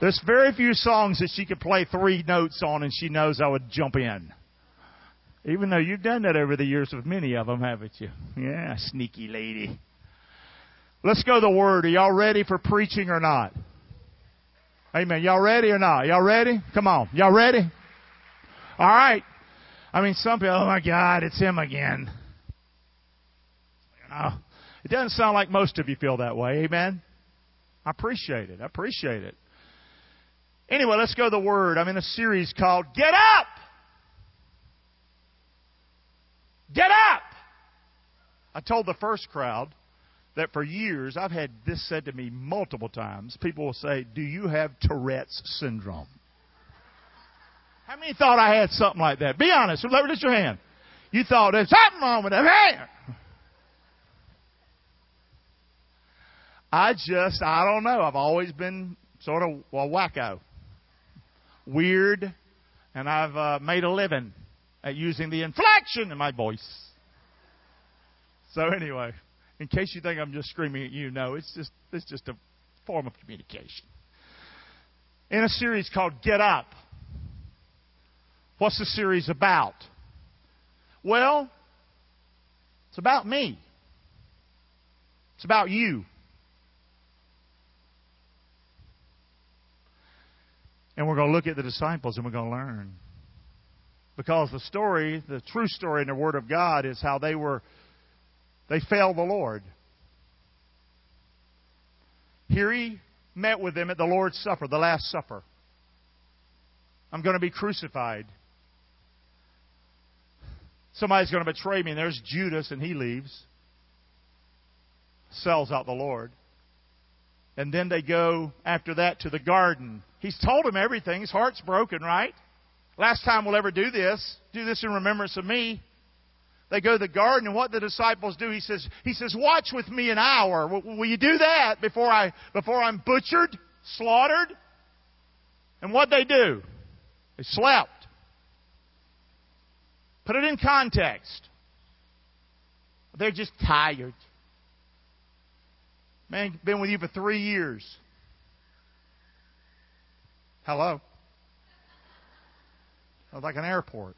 There's very few songs that she could play three notes on and she knows I would jump in. Even though you've done that over the years with many of them, haven't you? Yeah, sneaky lady. Let's go to the Word. Are y'all ready for preaching or not? Amen. Y'all ready or not? Y'all ready? Come on. Y'all ready? All right. I mean, some people, oh my God, it's him again. You know, it doesn't sound like most of you feel that way. Amen. I appreciate it. I appreciate it. Anyway, let's go to the Word. I'm in a series called Get Up! Get up! I told the first crowd that for years I've had this said to me multiple times. People will say, Do you have Tourette's syndrome? How many thought I had something like that? Be honest. Lift your hand. You thought there's something wrong with that man. I just, I don't know. I've always been sort of a wacko, weird, and I've uh, made a living at using the inflection in my voice. So anyway, in case you think I'm just screaming at you, no, it's just it's just a form of communication. In a series called Get Up. What's the series about? Well, it's about me. It's about you. And we're going to look at the disciples and we're going to learn. Because the story, the true story in the Word of God is how they were, they failed the Lord. Here he met with them at the Lord's Supper, the Last Supper. I'm going to be crucified. Somebody's going to betray me, and there's Judas, and he leaves, sells out the Lord. And then they go after that to the garden. He's told him everything. His heart's broken, right? Last time we'll ever do this, do this in remembrance of me. They go to the garden, and what the disciples do, he says, he says, watch with me an hour. Will, you do that before I before I'm butchered, slaughtered? And what they do? They slept. Put it in context. They're just tired. Man, been with you for three years. Hello? like an airport.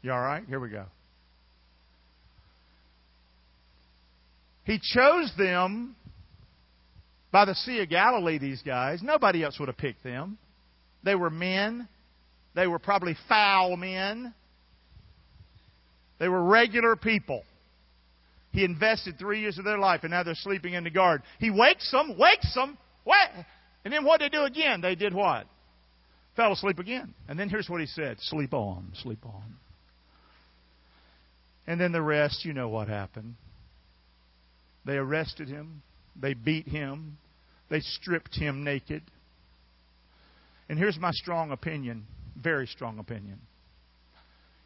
You all right? Here we go. He chose them by the Sea of Galilee, these guys. Nobody else would have picked them. They were men. They were probably foul men. They were regular people. He invested three years of their life, and now they're sleeping in the garden. He wakes them, wakes them, what? And then what did they do again? They did what? Fell asleep again. And then here's what he said Sleep on, sleep on. And then the rest, you know what happened. They arrested him, they beat him, they stripped him naked. And here's my strong opinion, very strong opinion.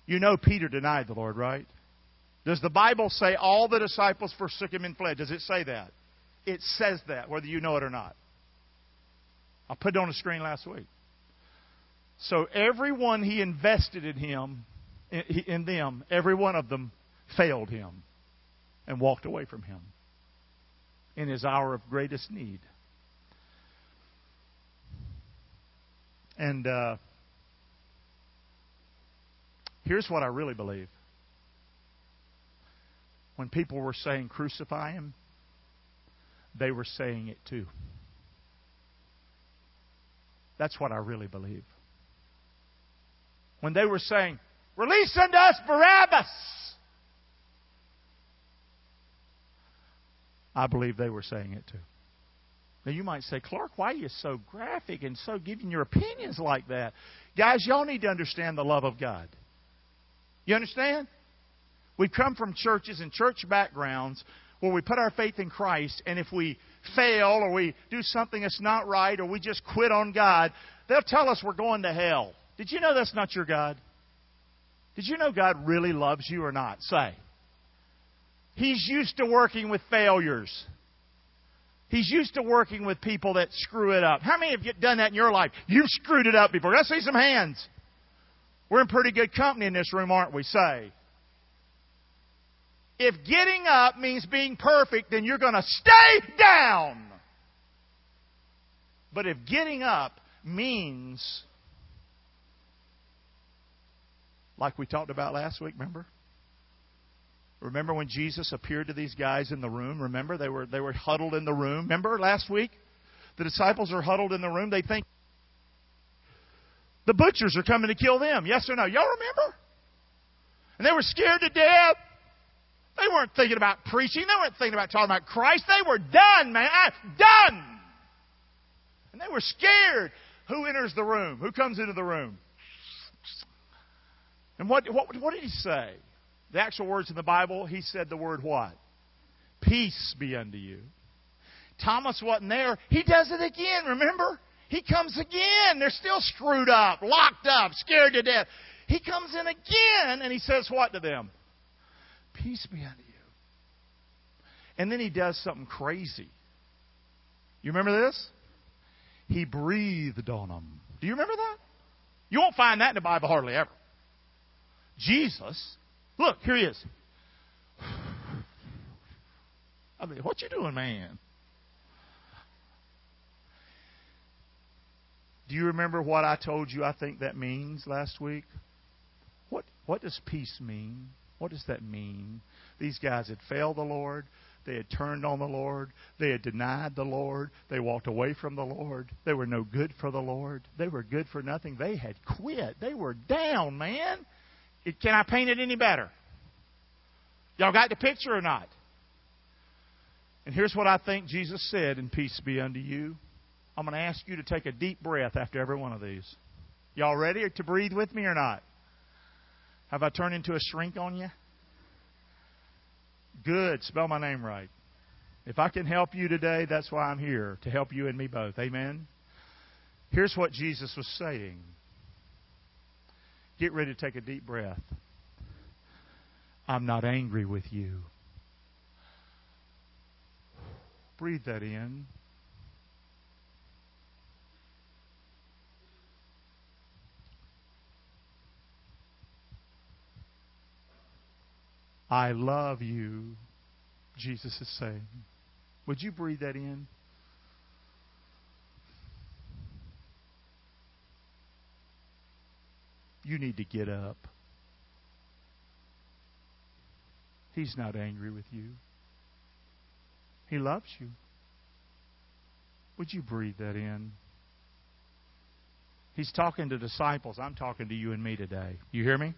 You know Peter denied the Lord, right? Does the Bible say all the disciples forsook him and fled? Does it say that? It says that, whether you know it or not. I put it on the screen last week. So everyone he invested in him, in them, every one of them failed him and walked away from him in his hour of greatest need. And uh, here's what I really believe. When people were saying, crucify him, they were saying it too. That's what I really believe when they were saying, Release unto us Barabbas. I believe they were saying it too. Now you might say, Clark, why are you so graphic and so giving your opinions like that? Guys, y'all need to understand the love of God. You understand? We've come from churches and church backgrounds where we put our faith in Christ, and if we fail or we do something that's not right or we just quit on God, they'll tell us we're going to hell. Did you know that's not your God? Did you know God really loves you or not? Say. He's used to working with failures. He's used to working with people that screw it up. How many of you done that in your life? You've screwed it up before. Let's see some hands. We're in pretty good company in this room, aren't we? Say. If getting up means being perfect, then you're going to stay down. But if getting up means, like we talked about last week, remember? Remember when Jesus appeared to these guys in the room? Remember they were they were huddled in the room. Remember last week? The disciples are huddled in the room. They think the butchers are coming to kill them. Yes or no? Y'all remember? And they were scared to death. They weren't thinking about preaching. They weren't thinking about talking about Christ. They were done, man. Done. And they were scared. Who enters the room? Who comes into the room? And what, what, what did he say? The actual words in the Bible, he said the word what? Peace be unto you. Thomas wasn't there. He does it again, remember? He comes again. They're still screwed up, locked up, scared to death. He comes in again and he says what to them? Peace be unto you. And then he does something crazy. You remember this? He breathed on them. Do you remember that? You won't find that in the Bible hardly ever. Jesus, look, here he is. I mean, what you doing, man? Do you remember what I told you I think that means last week? What what does peace mean? What does that mean? These guys had failed the Lord. They had turned on the Lord. They had denied the Lord. They walked away from the Lord. They were no good for the Lord. They were good for nothing. They had quit. They were down, man. Can I paint it any better? Y'all got the picture or not? And here's what I think Jesus said in Peace Be Unto You. I'm going to ask you to take a deep breath after every one of these. Y'all ready to breathe with me or not? Have I turned into a shrink on you? Good. Spell my name right. If I can help you today, that's why I'm here, to help you and me both. Amen? Here's what Jesus was saying. Get ready to take a deep breath. I'm not angry with you. Breathe that in. I love you, Jesus is saying. Would you breathe that in? You need to get up. He's not angry with you. He loves you. Would you breathe that in? He's talking to disciples. I'm talking to you and me today. You hear me?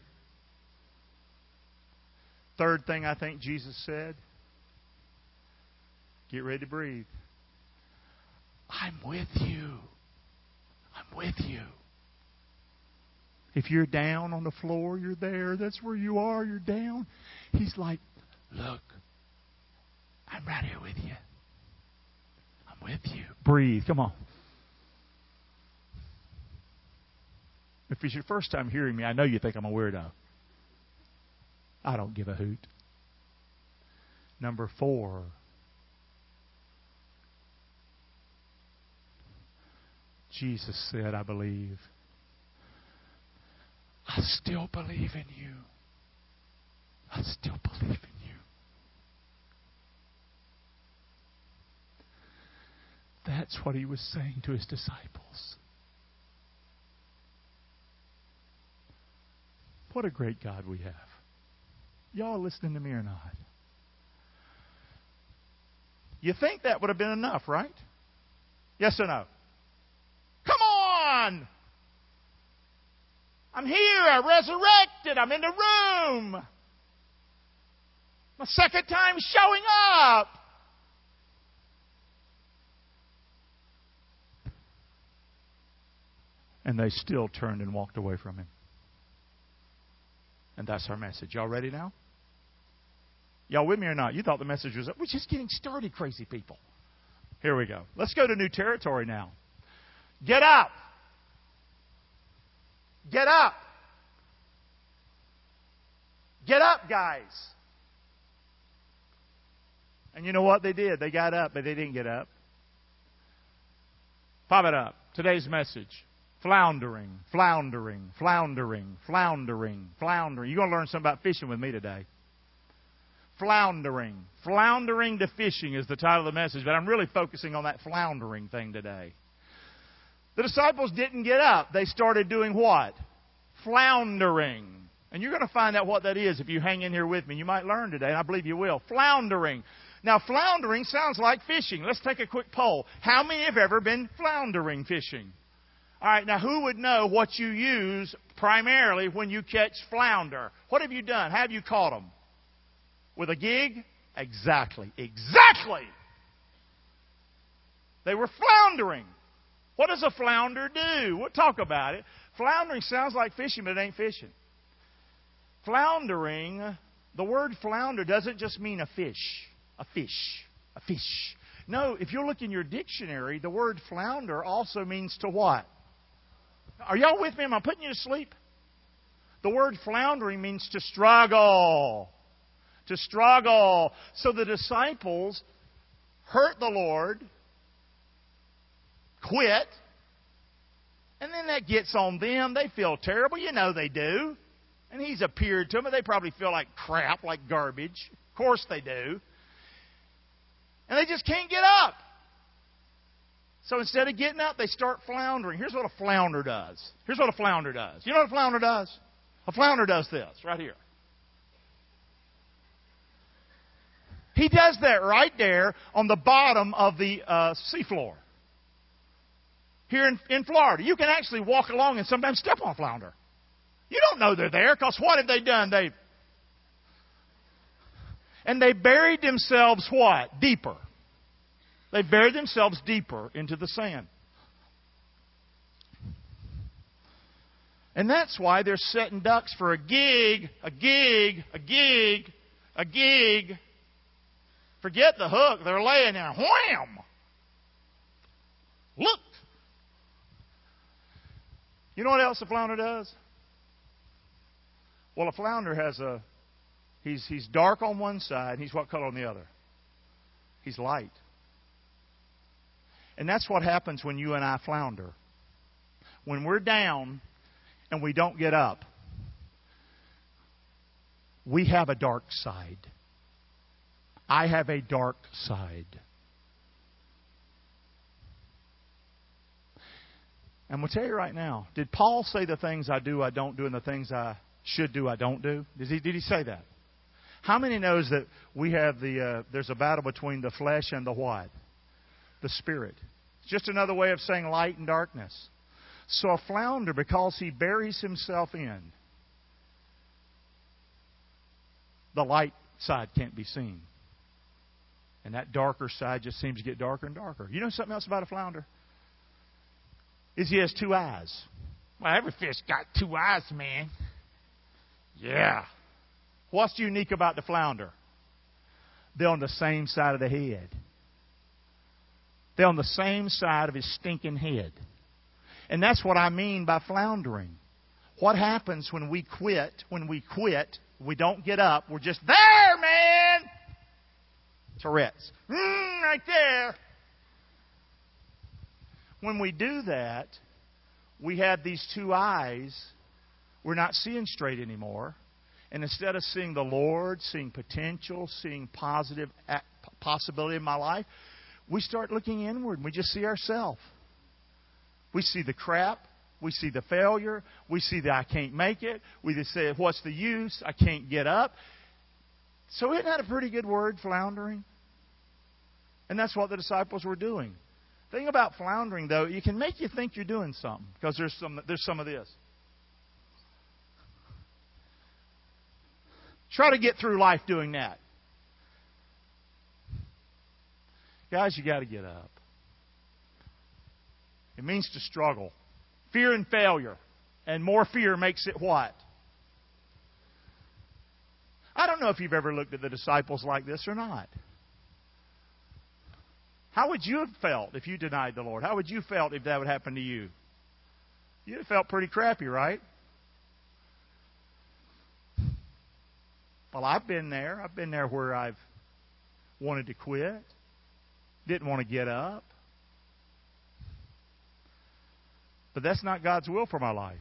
Third thing I think Jesus said get ready to breathe. I'm with you. I'm with you. If you're down on the floor, you're there. That's where you are. You're down. He's like, Look, I'm right here with you. I'm with you. Breathe. Come on. If it's your first time hearing me, I know you think I'm a weirdo. I don't give a hoot. Number four. Jesus said, I believe. I still believe in you. I still believe in you. That's what he was saying to his disciples. What a great God we have. Y'all listening to me or not? You think that would have been enough, right? Yes or no? Come on! I'm here. I resurrected. I'm in the room. My second time showing up. And they still turned and walked away from him. And that's our message. Y'all ready now? Y'all with me or not? You thought the message was, we're just getting started, crazy people. Here we go. Let's go to new territory now. Get up. Get up. Get up, guys. And you know what they did? They got up, but they didn't get up. Pop it up. Today's message. Floundering, floundering, floundering, floundering, floundering. You're going to learn something about fishing with me today. Floundering. Floundering to fishing is the title of the message, but I'm really focusing on that floundering thing today. The disciples didn't get up. They started doing what? Floundering. And you're going to find out what that is if you hang in here with me. You might learn today, and I believe you will. Floundering. Now, floundering sounds like fishing. Let's take a quick poll. How many have ever been floundering fishing? All right, now who would know what you use primarily when you catch flounder? What have you done? How have you caught them? With a gig? Exactly. Exactly! They were floundering. What does a flounder do? We'll talk about it. Floundering sounds like fishing, but it ain't fishing. Floundering, the word flounder doesn't just mean a fish. A fish. A fish. No, if you look in your dictionary, the word flounder also means to what? Are y'all with me? Am I putting you to sleep? The word floundering means to struggle. To struggle. So the disciples hurt the Lord, quit, and then that gets on them. They feel terrible. You know they do. And he's appeared to them, they probably feel like crap, like garbage. Of course they do. And they just can't get up. So instead of getting up, they start floundering. Here's what a flounder does. Here's what a flounder does. You know what a flounder does? A flounder does this right here. He does that right there on the bottom of the uh, seafloor. Here in, in Florida, you can actually walk along and sometimes step on flounder. You don't know they're there because what have they done? They and they buried themselves what? Deeper. They buried themselves deeper into the sand. And that's why they're setting ducks for a gig, a gig, a gig, a gig. Forget the hook. They're laying there. Wham! Look! You know what else a flounder does? Well, a flounder has a. He's, he's dark on one side, and he's what color on the other? He's light. And that's what happens when you and I flounder. When we're down and we don't get up, we have a dark side. I have a dark side. Going to tell you right now did Paul say the things I do, I don't do, and the things I should do, I don't do? Did he, did he say that? How many knows that we have the, uh, there's a battle between the flesh and the what? the Spirit. It's just another way of saying light and darkness. So a flounder, because he buries himself in, the light side can't be seen. And that darker side just seems to get darker and darker. You know something else about a flounder? Is he has two eyes. Well, every fish got two eyes, man. Yeah. What's unique about the flounder? They're on the same side of the head. They're on the same side of his stinking head. And that's what I mean by floundering. What happens when we quit? When we quit, we don't get up. We're just there, man. Tourette's. Mm, right there. When we do that, we have these two eyes. We're not seeing straight anymore. And instead of seeing the Lord, seeing potential, seeing positive possibility in my life, we start looking inward and we just see ourselves. We see the crap. We see the failure. We see that I can't make it. We just say, What's the use? I can't get up. So, isn't that a pretty good word, floundering? And that's what the disciples were doing. Thing about floundering, though, you can make you think you're doing something because there's some, there's some of this. Try to get through life doing that. Guys, you got to get up. It means to struggle. Fear and failure. And more fear makes it what? I don't know if you've ever looked at the disciples like this or not. How would you have felt if you denied the Lord? How would you have felt if that would happen to you? You'd have felt pretty crappy, right? Well, I've been there. I've been there where I've wanted to quit didn't want to get up. But that's not God's will for my life.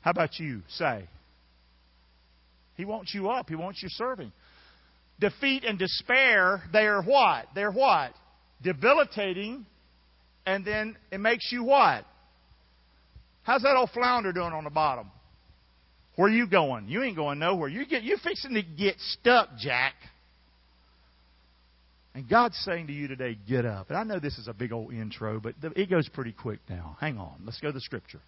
How about you? Say. He wants you up. He wants you serving. Defeat and despair, they are what? They're what? Debilitating, and then it makes you what? How's that old flounder doing on the bottom? Where are you going? You ain't going nowhere. You get you fixing to get stuck, Jack. And God's saying to you today, get up. And I know this is a big old intro, but it goes pretty quick now. Hang on. Let's go to the scripture.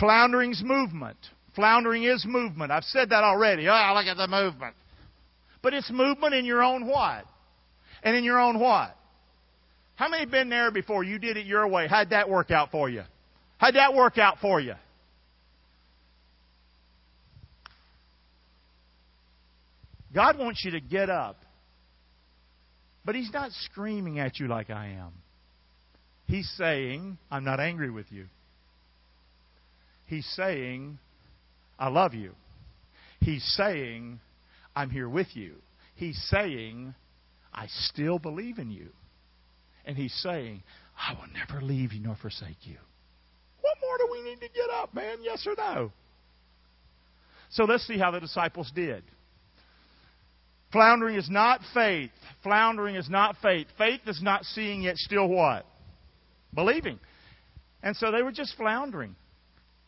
Floundering's movement. Floundering is movement. I've said that already. Oh, look at the movement. But it's movement in your own what? And in your own what? How many been there before? You did it your way. How'd that work out for you? How'd that work out for you? God wants you to get up. But He's not screaming at you like I am. He's saying, I'm not angry with you. He's saying, I love you. He's saying, I'm here with you. He's saying, I still believe in you. And He's saying, I will never leave you nor forsake you. What more do we need to get up, man? Yes or no? So let's see how the disciples did. Floundering is not faith. Floundering is not faith. Faith is not seeing yet still what? Believing. And so they were just floundering.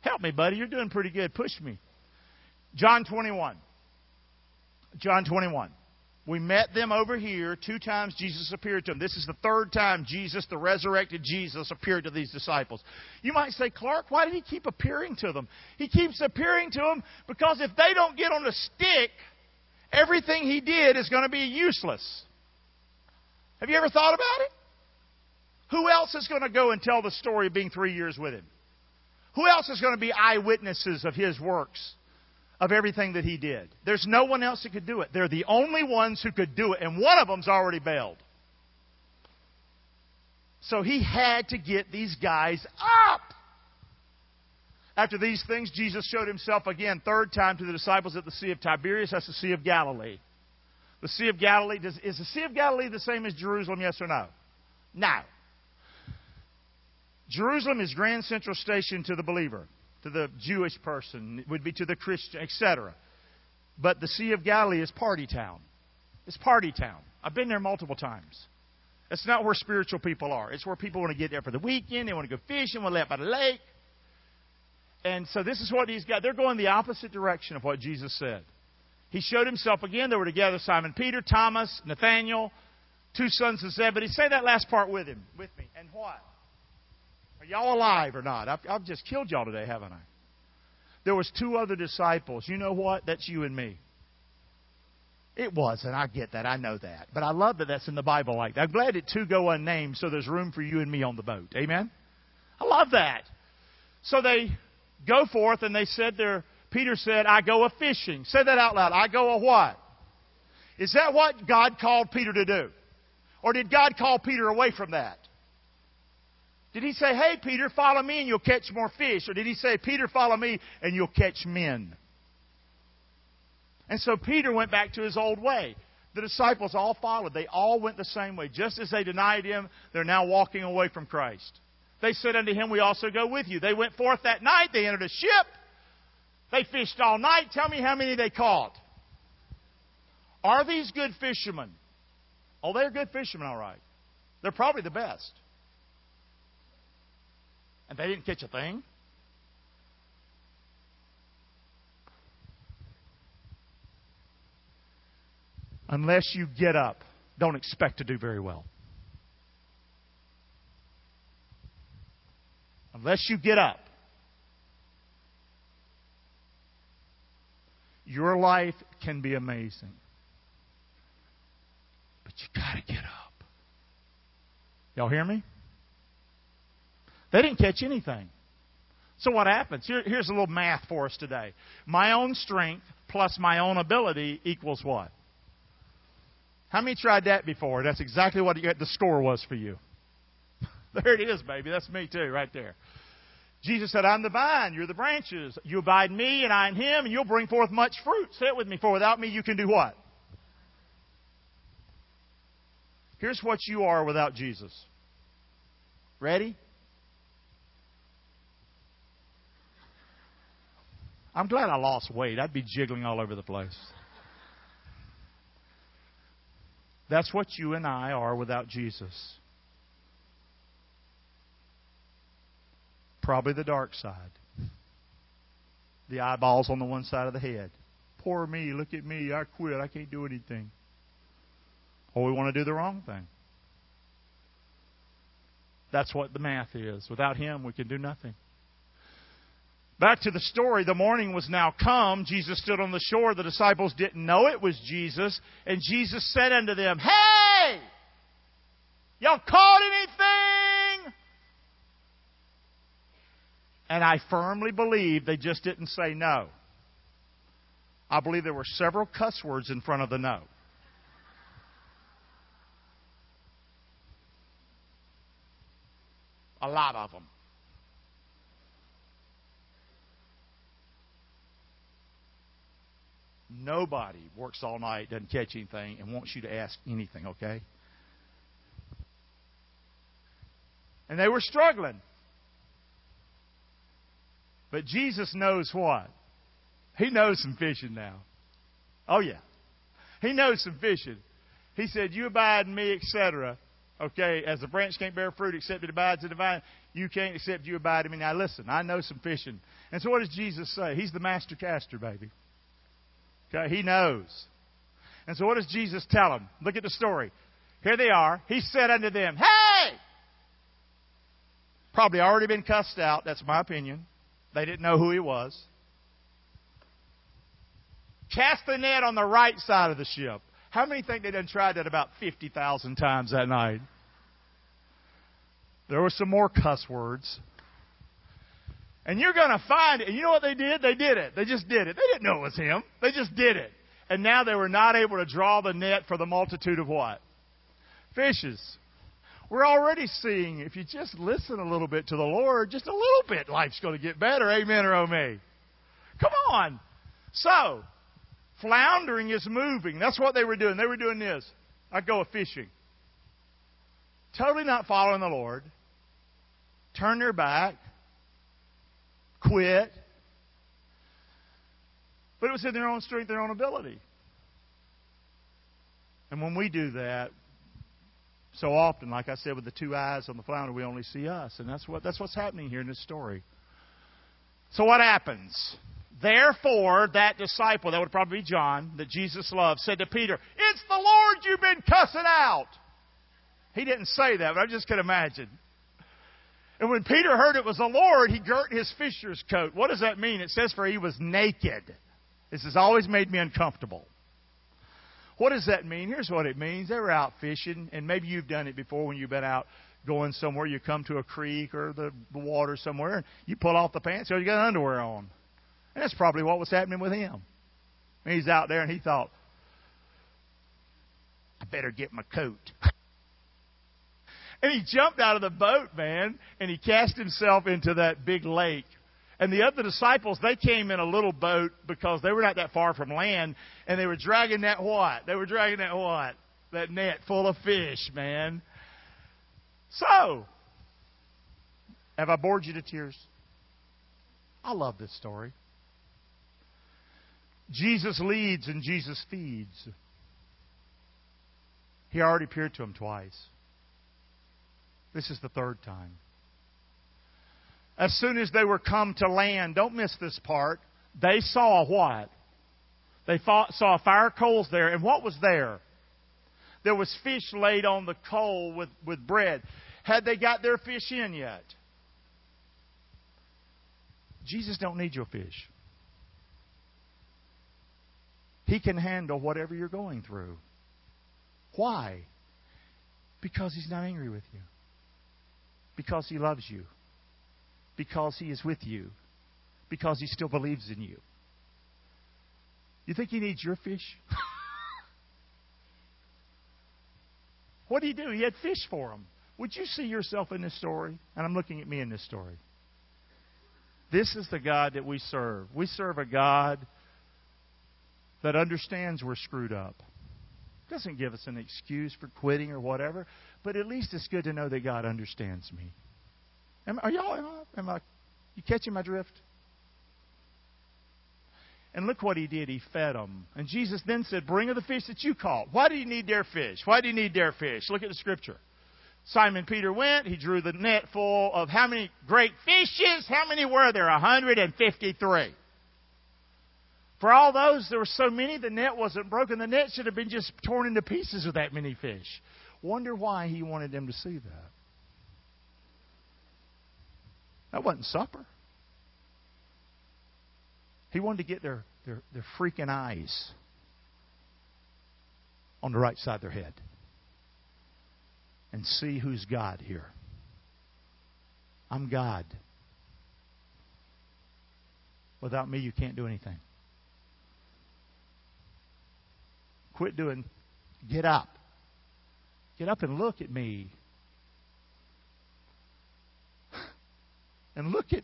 Help me, buddy. You're doing pretty good. Push me. John 21. John 21. We met them over here. Two times Jesus appeared to them. This is the third time Jesus, the resurrected Jesus, appeared to these disciples. You might say, Clark, why did he keep appearing to them? He keeps appearing to them because if they don't get on the stick, everything he did is going to be useless. Have you ever thought about it? Who else is going to go and tell the story of being three years with him? Who else is going to be eyewitnesses of his works, of everything that he did? There's no one else that could do it. They're the only ones who could do it, and one of them's already bailed. So he had to get these guys up. After these things, Jesus showed himself again, third time, to the disciples at the Sea of Tiberias. That's the Sea of Galilee. The Sea of Galilee, does, is the Sea of Galilee the same as Jerusalem, yes or no? No. Jerusalem is Grand Central Station to the believer, to the Jewish person, it would be to the Christian, etc. But the Sea of Galilee is party town. It's party town. I've been there multiple times. It's not where spiritual people are. It's where people want to get there for the weekend. They want to go fishing, want to lay by the lake. And so this is what these guys—they're going the opposite direction of what Jesus said. He showed himself again. They were together Simon Peter, Thomas, Nathaniel, two sons of Zebedee. Say that last part with him, with me. And what? Are y'all alive or not? I've, I've just killed y'all today, haven't I? There was two other disciples. You know what? That's you and me. It wasn't. I get that. I know that. But I love that that's in the Bible like that. I'm glad that two go unnamed so there's room for you and me on the boat. Amen? I love that. So they go forth and they said there, Peter said, I go a fishing. Say that out loud. I go a what? Is that what God called Peter to do? Or did God call Peter away from that? Did he say, hey, Peter, follow me and you'll catch more fish? Or did he say, Peter, follow me and you'll catch men? And so Peter went back to his old way. The disciples all followed. They all went the same way. Just as they denied him, they're now walking away from Christ. They said unto him, We also go with you. They went forth that night. They entered a ship. They fished all night. Tell me how many they caught. Are these good fishermen? Oh, they're good fishermen, all right. They're probably the best. And they didn't catch a thing. Unless you get up, don't expect to do very well. Unless you get up, your life can be amazing. But you got to get up. Y'all hear me? They didn't catch anything. So what happens? Here, here's a little math for us today. My own strength plus my own ability equals what? How many tried that before? That's exactly what the score was for you. There it is, baby. That's me too, right there. Jesus said, I'm the vine, you're the branches. You abide me, and I in him, and you'll bring forth much fruit. Say it with me, for without me you can do what? Here's what you are without Jesus. Ready? I'm glad I lost weight. I'd be jiggling all over the place. That's what you and I are without Jesus. Probably the dark side. The eyeballs on the one side of the head. Poor me, look at me, I quit, I can't do anything. Or we want to do the wrong thing. That's what the math is. Without Him, we can do nothing. Back to the story, the morning was now come. Jesus stood on the shore. The disciples didn't know it was Jesus. And Jesus said unto them, Hey! Y'all caught anything? And I firmly believe they just didn't say no. I believe there were several cuss words in front of the no. A lot of them. Nobody works all night, doesn't catch anything, and wants you to ask anything, okay? And they were struggling. But Jesus knows what? He knows some fishing now. Oh, yeah. He knows some fishing. He said, You abide in me, etc. Okay, as the branch can't bear fruit except it abides in the vine, you can't except you abide in me. Now listen, I know some fishing. And so what does Jesus say? He's the master caster, baby. Okay, he knows. And so what does Jesus tell them? Look at the story. Here they are. He said unto them, Hey! Probably already been cussed out. That's my opinion. They didn't know who he was. Cast the net on the right side of the ship. How many think they done tried that about 50,000 times that night? There were some more cuss words. And you're going to find it. And you know what they did? They did it. They just did it. They didn't know it was him. They just did it. And now they were not able to draw the net for the multitude of what? Fishes. We're already seeing, if you just listen a little bit to the Lord, just a little bit, life's going to get better. Amen or oh me. Come on. So, Floundering is moving. That's what they were doing. They were doing this. I go fishing. Totally not following the Lord. Turn their back. Quit. But it was in their own strength, their own ability. And when we do that, so often, like I said, with the two eyes on the flounder, we only see us. And that's what that's what's happening here in this story. So what happens? Therefore, that disciple, that would probably be John, that Jesus loved, said to Peter, It's the Lord you've been cussing out. He didn't say that, but I just can imagine. And when Peter heard it was the Lord, he girt his fisher's coat. What does that mean? It says, For he was naked. This has always made me uncomfortable. What does that mean? Here's what it means. They were out fishing, and maybe you've done it before when you've been out going somewhere. You come to a creek or the water somewhere, and you pull off the pants, so you got underwear on. And that's probably what was happening with him. He's out there and he thought, I better get my coat. And he jumped out of the boat, man, and he cast himself into that big lake. And the other disciples, they came in a little boat because they were not that far from land, and they were dragging that what? They were dragging that what? That net full of fish, man. So, have I bored you to tears? I love this story. Jesus leads and Jesus feeds. He already appeared to him twice. This is the third time. As soon as they were come to land, don't miss this part, they saw what? They saw fire coals there, and what was there? There was fish laid on the coal with, with bread. Had they got their fish in yet? Jesus don't need your fish. He can handle whatever you're going through. Why? Because He's not angry with you. Because He loves you. Because He is with you. Because He still believes in you. You think He needs your fish? what did He do? He had fish for them. Would you see yourself in this story? And I'm looking at me in this story. This is the God that we serve. We serve a God that understands we're screwed up. Doesn't give us an excuse for quitting or whatever, but at least it's good to know that God understands me. Am, are y'all? Am I, am I? You catching my drift? And look what he did. He fed them. And Jesus then said, Bring of the fish that you caught. Why do you need their fish? Why do you need their fish? Look at the scripture. Simon Peter went. He drew the net full of how many great fishes? How many were there? 153. For all those, there were so many, the net wasn't broken. The net should have been just torn into pieces with that many fish. Wonder why he wanted them to see that. That wasn't supper. He wanted to get their, their, their freaking eyes on the right side of their head and see who's God here. I'm God. Without me, you can't do anything. Quit doing, get up. Get up and look at me. And look at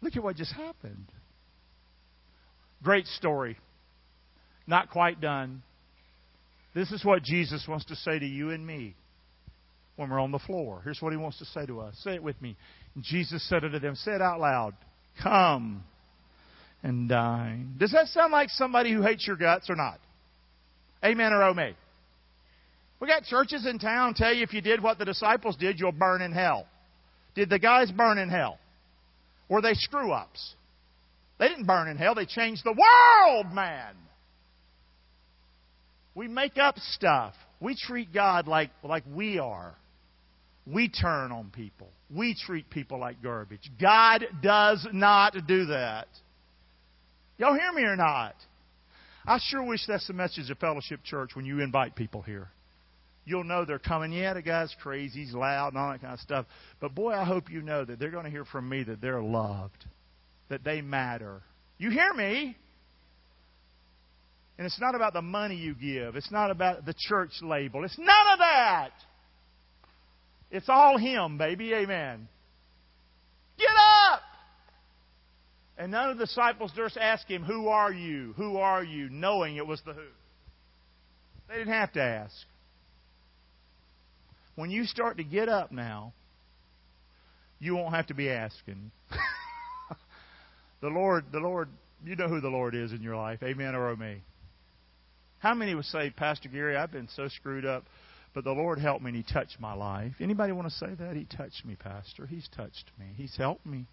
look at what just happened. Great story. Not quite done. This is what Jesus wants to say to you and me when we're on the floor. Here's what he wants to say to us. Say it with me. And Jesus said unto them, say it out loud. Come and dine. Does that sound like somebody who hates your guts or not? Amen or oh? We got churches in town tell you if you did what the disciples did, you'll burn in hell. Did the guys burn in hell? Were they screw ups? They didn't burn in hell, they changed the world, man. We make up stuff. We treat God like, like we are. We turn on people. We treat people like garbage. God does not do that. Y'all hear me or not? I sure wish that's the message of Fellowship Church when you invite people here. You'll know they're coming. Yeah, the guy's crazy, he's loud, and all that kind of stuff. But boy, I hope you know that they're going to hear from me that they're loved, that they matter. You hear me? And it's not about the money you give. It's not about the church label. It's none of that. It's all Him, baby. Amen. Get up! And none of the disciples durst ask him, Who are you? Who are you? knowing it was the who. They didn't have to ask. When you start to get up now, you won't have to be asking. the Lord, the Lord, you know who the Lord is in your life. Amen or oh me. How many would say, Pastor Gary, I've been so screwed up, but the Lord helped me and He touched my life? Anybody want to say that? He touched me, Pastor. He's touched me. He's helped me.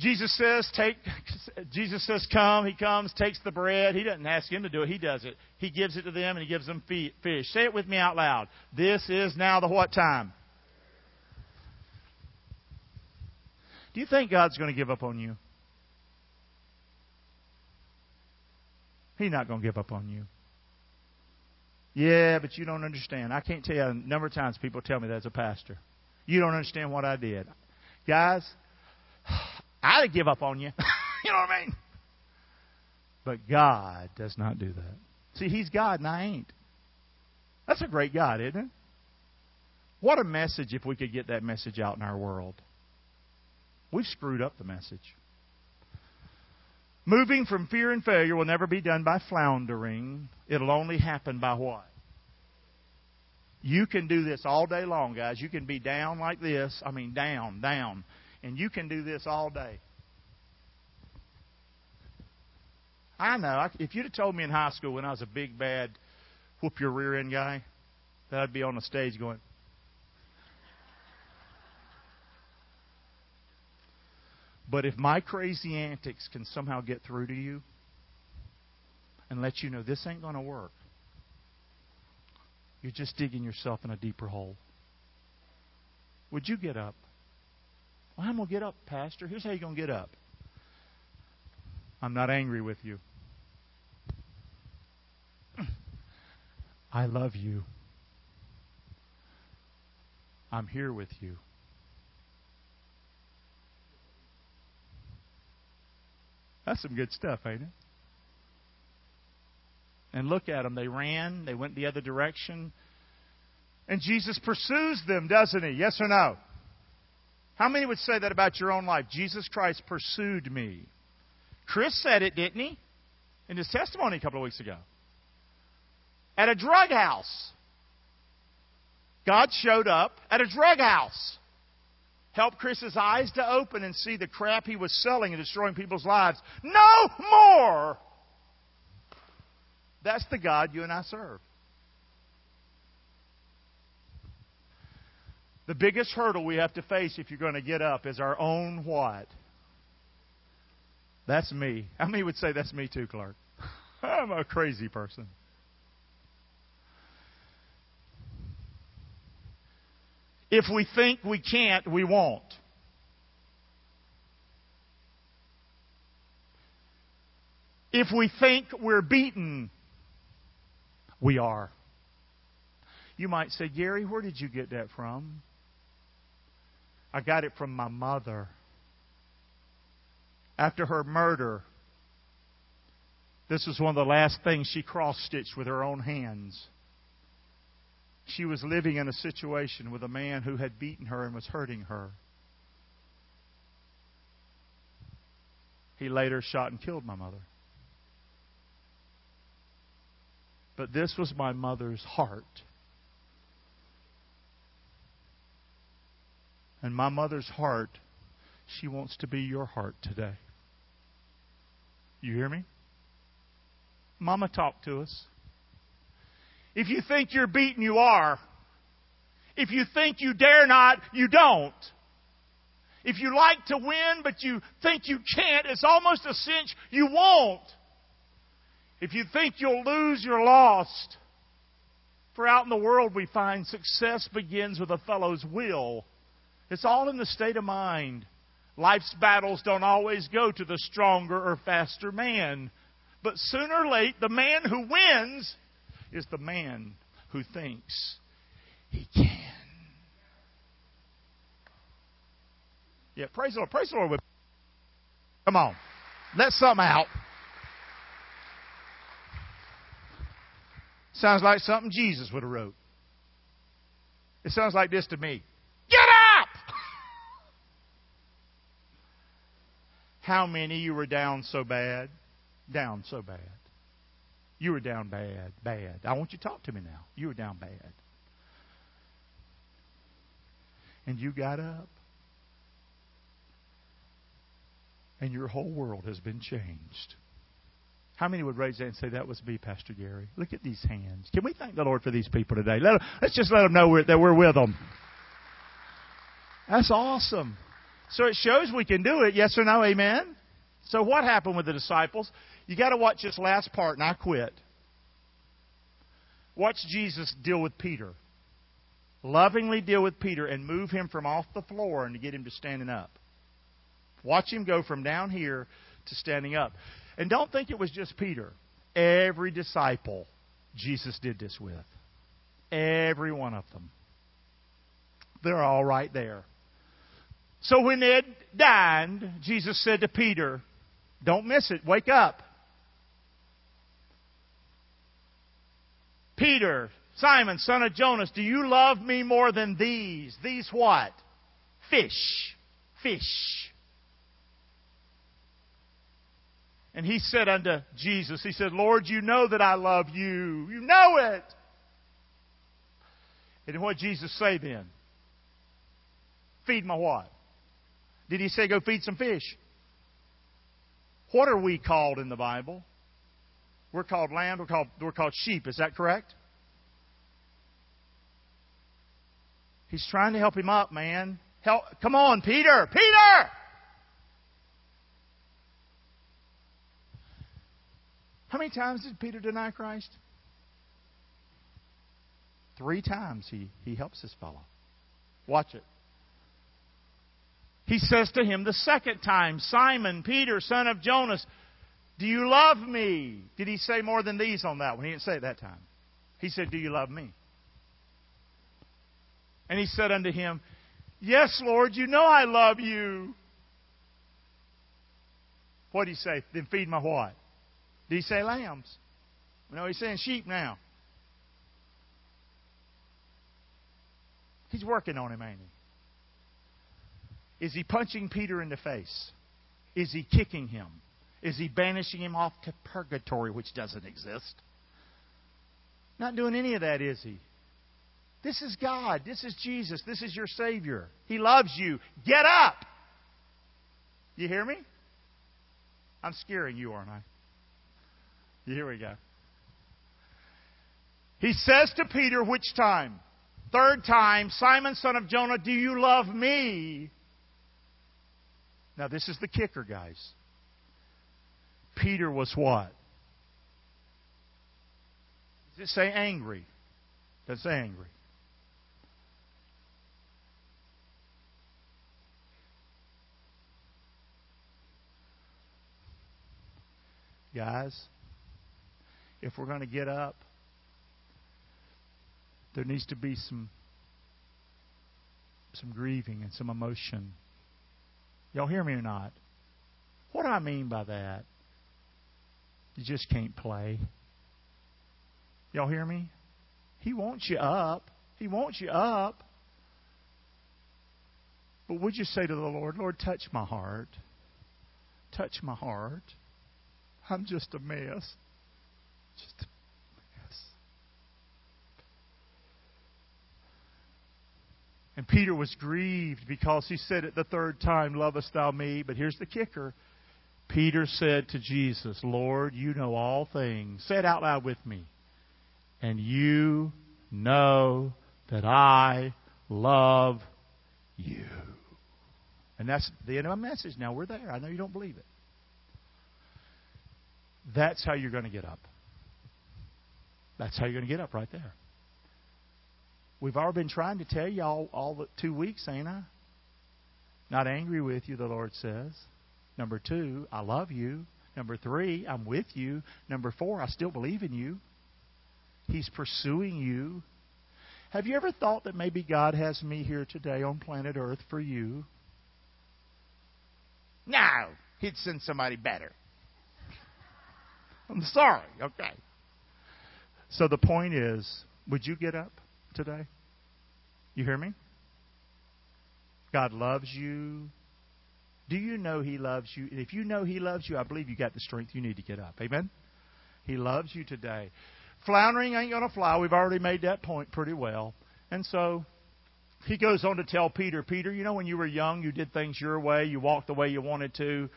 Jesus says, take, Jesus says, come. He comes, takes the bread. He doesn't ask him to do it. He does it. He gives it to them and he gives them fish. Say it with me out loud. This is now the what time? Do you think God's going to give up on you? He's not going to give up on you. Yeah, but you don't understand. I can't tell you a number of times people tell me that as a pastor. You don't understand what I did. Guys, I'd give up on you. you know what I mean? But God does not do that. See, He's God and I ain't. That's a great God, isn't it? What a message if we could get that message out in our world. We've screwed up the message. Moving from fear and failure will never be done by floundering. It'll only happen by what? You can do this all day long, guys. You can be down like this. I mean, down, down. And you can do this all day. I know. If you'd have told me in high school when I was a big, bad, whoop your rear end guy, that I'd be on the stage going, But if my crazy antics can somehow get through to you and let you know this ain't going to work, you're just digging yourself in a deeper hole. Would you get up? Well, I'm going to get up, Pastor. Here's how you're going to get up. I'm not angry with you. I love you. I'm here with you. That's some good stuff, ain't it? And look at them. They ran, they went the other direction. And Jesus pursues them, doesn't he? Yes or no? How many would say that about your own life? Jesus Christ pursued me. Chris said it, didn't he? In his testimony a couple of weeks ago. At a drug house. God showed up at a drug house. Helped Chris's eyes to open and see the crap he was selling and destroying people's lives. No more! That's the God you and I serve. The biggest hurdle we have to face if you're going to get up is our own what? That's me. How many would say that's me too, Clark? I'm a crazy person. If we think we can't, we won't. If we think we're beaten, we are. You might say, Gary, where did you get that from? I got it from my mother. After her murder, this was one of the last things she cross stitched with her own hands. She was living in a situation with a man who had beaten her and was hurting her. He later shot and killed my mother. But this was my mother's heart. And my mother's heart, she wants to be your heart today. You hear me? Mama talk to us. If you think you're beaten, you are. If you think you dare not, you don't. If you like to win but you think you can't, it's almost a cinch you won't. If you think you'll lose, you're lost. For out in the world we find success begins with a fellow's will. It's all in the state of mind. Life's battles don't always go to the stronger or faster man. But sooner or late, the man who wins is the man who thinks he can. Yeah, praise the Lord. Praise the Lord. Come on. Let something out. Sounds like something Jesus would have wrote. It sounds like this to me. Get up! How many you were down so bad? Down so bad. You were down bad, bad. I want you to talk to me now. You were down bad. And you got up. And your whole world has been changed. How many would raise that and say, That was me, Pastor Gary? Look at these hands. Can we thank the Lord for these people today? Let them, let's just let them know we're, that we're with them. That's awesome. So it shows we can do it. Yes or no? Amen? So what happened with the disciples? You got to watch this last part, and I quit. Watch Jesus deal with Peter. Lovingly deal with Peter and move him from off the floor and to get him to standing up. Watch him go from down here to standing up. And don't think it was just Peter. Every disciple Jesus did this with. Every one of them. They're all right there. So when they had dined, Jesus said to Peter, Don't miss it. Wake up. Peter, Simon, son of Jonas, do you love me more than these? These what? Fish. Fish. And he said unto Jesus, He said, Lord, you know that I love you. You know it. And what Jesus say then? Feed my what? Did he say go feed some fish? What are we called in the Bible? We're called lamb, we're called, we're called sheep. Is that correct? He's trying to help him up, man. Help, come on, Peter! Peter! How many times did Peter deny Christ? Three times he, he helps this fellow. Watch it. He says to him the second time, Simon, Peter, son of Jonas, do you love me? Did he say more than these on that one? He didn't say it that time. He said, Do you love me? And he said unto him, Yes, Lord, you know I love you. What did he say? Then feed my what? Did he say lambs? No, he's saying sheep now. He's working on him, ain't he? Is he punching Peter in the face? Is he kicking him? Is he banishing him off to purgatory, which doesn't exist? Not doing any of that, is he? This is God. This is Jesus. This is your Savior. He loves you. Get up! You hear me? I'm scaring you, aren't I? Here we go. He says to Peter, which time? Third time, Simon, son of Jonah, do you love me? Now, this is the kicker, guys. Peter was what? Does it say angry? Does it say angry? Guys, if we're going to get up, there needs to be some some grieving and some emotion. Y'all hear me or not? What do I mean by that? You just can't play. Y'all hear me? He wants you up. He wants you up. But would you say to the Lord, Lord, touch my heart? Touch my heart. I'm just a mess. Just a And Peter was grieved because he said it the third time, Lovest thou me? But here's the kicker. Peter said to Jesus, Lord, you know all things. Say it out loud with me. And you know that I love you. And that's the end of my message. Now we're there. I know you don't believe it. That's how you're going to get up. That's how you're going to get up right there. We've already been trying to tell you all, all the two weeks, ain't I? Not angry with you, the Lord says. Number two, I love you. Number three, I'm with you. Number four, I still believe in you. He's pursuing you. Have you ever thought that maybe God has me here today on planet Earth for you? No, He'd send somebody better. I'm sorry. Okay. So the point is, would you get up today? You hear me? God loves you. Do you know He loves you? If you know He loves you, I believe you got the strength you need to get up. Amen? He loves you today. Floundering ain't going to fly. We've already made that point pretty well. And so he goes on to tell Peter, Peter, you know when you were young, you did things your way, you walked the way you wanted to.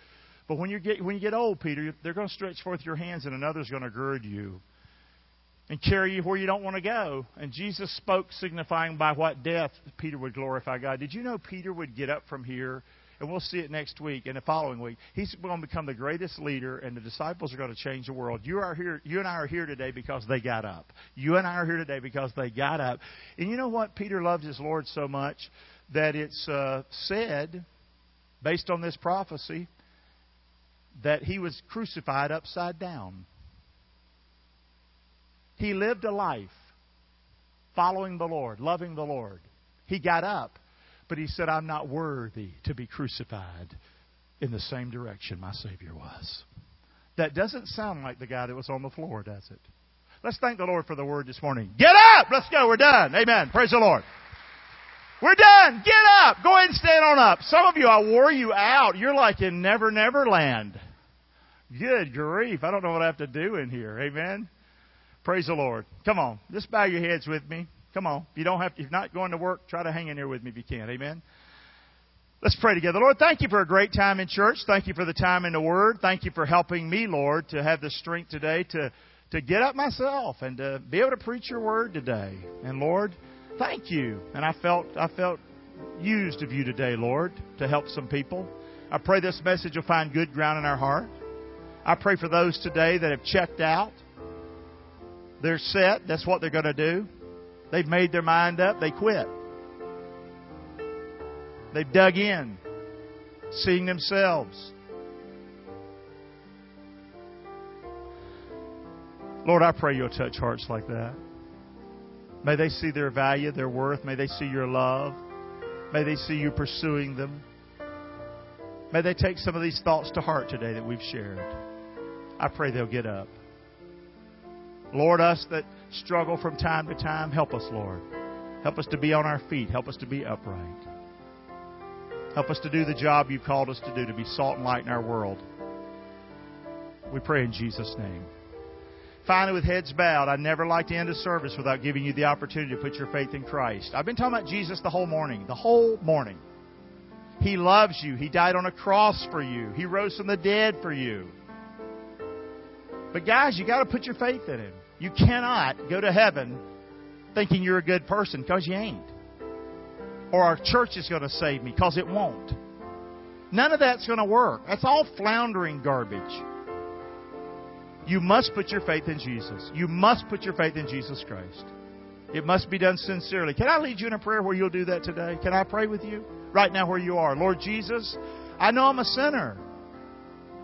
But when you get when you get old, Peter, they're going to stretch forth your hands, and another's going to gird you and carry you where you don't want to go. And Jesus spoke, signifying by what death Peter would glorify God. Did you know Peter would get up from here? And we'll see it next week and the following week. He's going to become the greatest leader, and the disciples are going to change the world. You are here. You and I are here today because they got up. You and I are here today because they got up. And you know what? Peter loved his Lord so much that it's uh, said, based on this prophecy, that he was crucified upside down. He lived a life following the Lord, loving the Lord. He got up, but he said, I'm not worthy to be crucified in the same direction my Savior was. That doesn't sound like the guy that was on the floor, does it? Let's thank the Lord for the word this morning. Get up! Let's go. We're done. Amen. Praise the Lord. We're done. Get up. Go ahead and stand on up. Some of you, I wore you out. You're like in Never Never Land. Good grief. I don't know what I have to do in here. Amen. Praise the Lord. Come on. Just bow your heads with me. Come on. If you don't have if you're not going to work, try to hang in there with me if you can. Amen. Let's pray together. Lord, thank you for a great time in church. Thank you for the time in the Word. Thank you for helping me, Lord, to have the strength today to, to get up myself and to be able to preach your Word today. And Lord, thank you. And I felt I felt used of you today, Lord, to help some people. I pray this message will find good ground in our heart. I pray for those today that have checked out. They're set. That's what they're going to do. They've made their mind up. They quit. They've dug in, seeing themselves. Lord, I pray you'll touch hearts like that. May they see their value, their worth. May they see your love. May they see you pursuing them. May they take some of these thoughts to heart today that we've shared. I pray they'll get up. Lord, us that struggle from time to time, help us, Lord. Help us to be on our feet. Help us to be upright. Help us to do the job you've called us to do, to be salt and light in our world. We pray in Jesus' name. Finally, with heads bowed, I never like to end a service without giving you the opportunity to put your faith in Christ. I've been talking about Jesus the whole morning, the whole morning. He loves you. He died on a cross for you. He rose from the dead for you. But guys, you got to put your faith in Him. You cannot go to heaven thinking you're a good person because you ain't. Or our church is going to save me because it won't. None of that's going to work. That's all floundering garbage. You must put your faith in Jesus. You must put your faith in Jesus Christ. It must be done sincerely. Can I lead you in a prayer where you'll do that today? Can I pray with you right now where you are? Lord Jesus, I know I'm a sinner.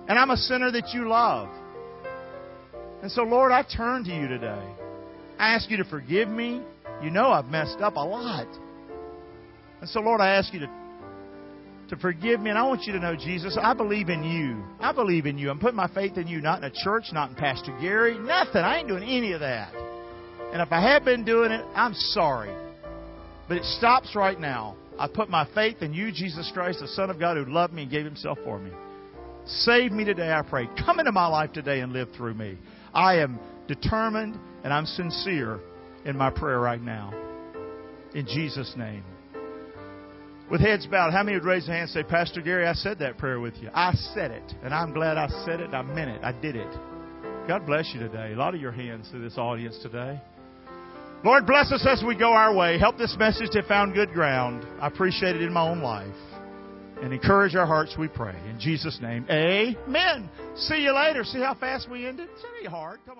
And I'm a sinner that you love. And so, Lord, I turn to you today. I ask you to forgive me. You know I've messed up a lot. And so, Lord, I ask you to, to forgive me. And I want you to know, Jesus, I believe in you. I believe in you. I'm putting my faith in you, not in a church, not in Pastor Gary, nothing. I ain't doing any of that. And if I have been doing it, I'm sorry. But it stops right now. I put my faith in you, Jesus Christ, the Son of God who loved me and gave himself for me. Save me today, I pray. Come into my life today and live through me. I am determined and I'm sincere in my prayer right now. In Jesus' name. With heads bowed, how many would raise their hand and say, Pastor Gary, I said that prayer with you? I said it, and I'm glad I said it. I meant it. I did it. God bless you today. A lot of your hands to this audience today. Lord, bless us as we go our way. Help this message to found good ground. I appreciate it in my own life. And encourage our hearts, we pray. In Jesus' name, amen. See you later. See how fast we ended? It's not hard. Come on.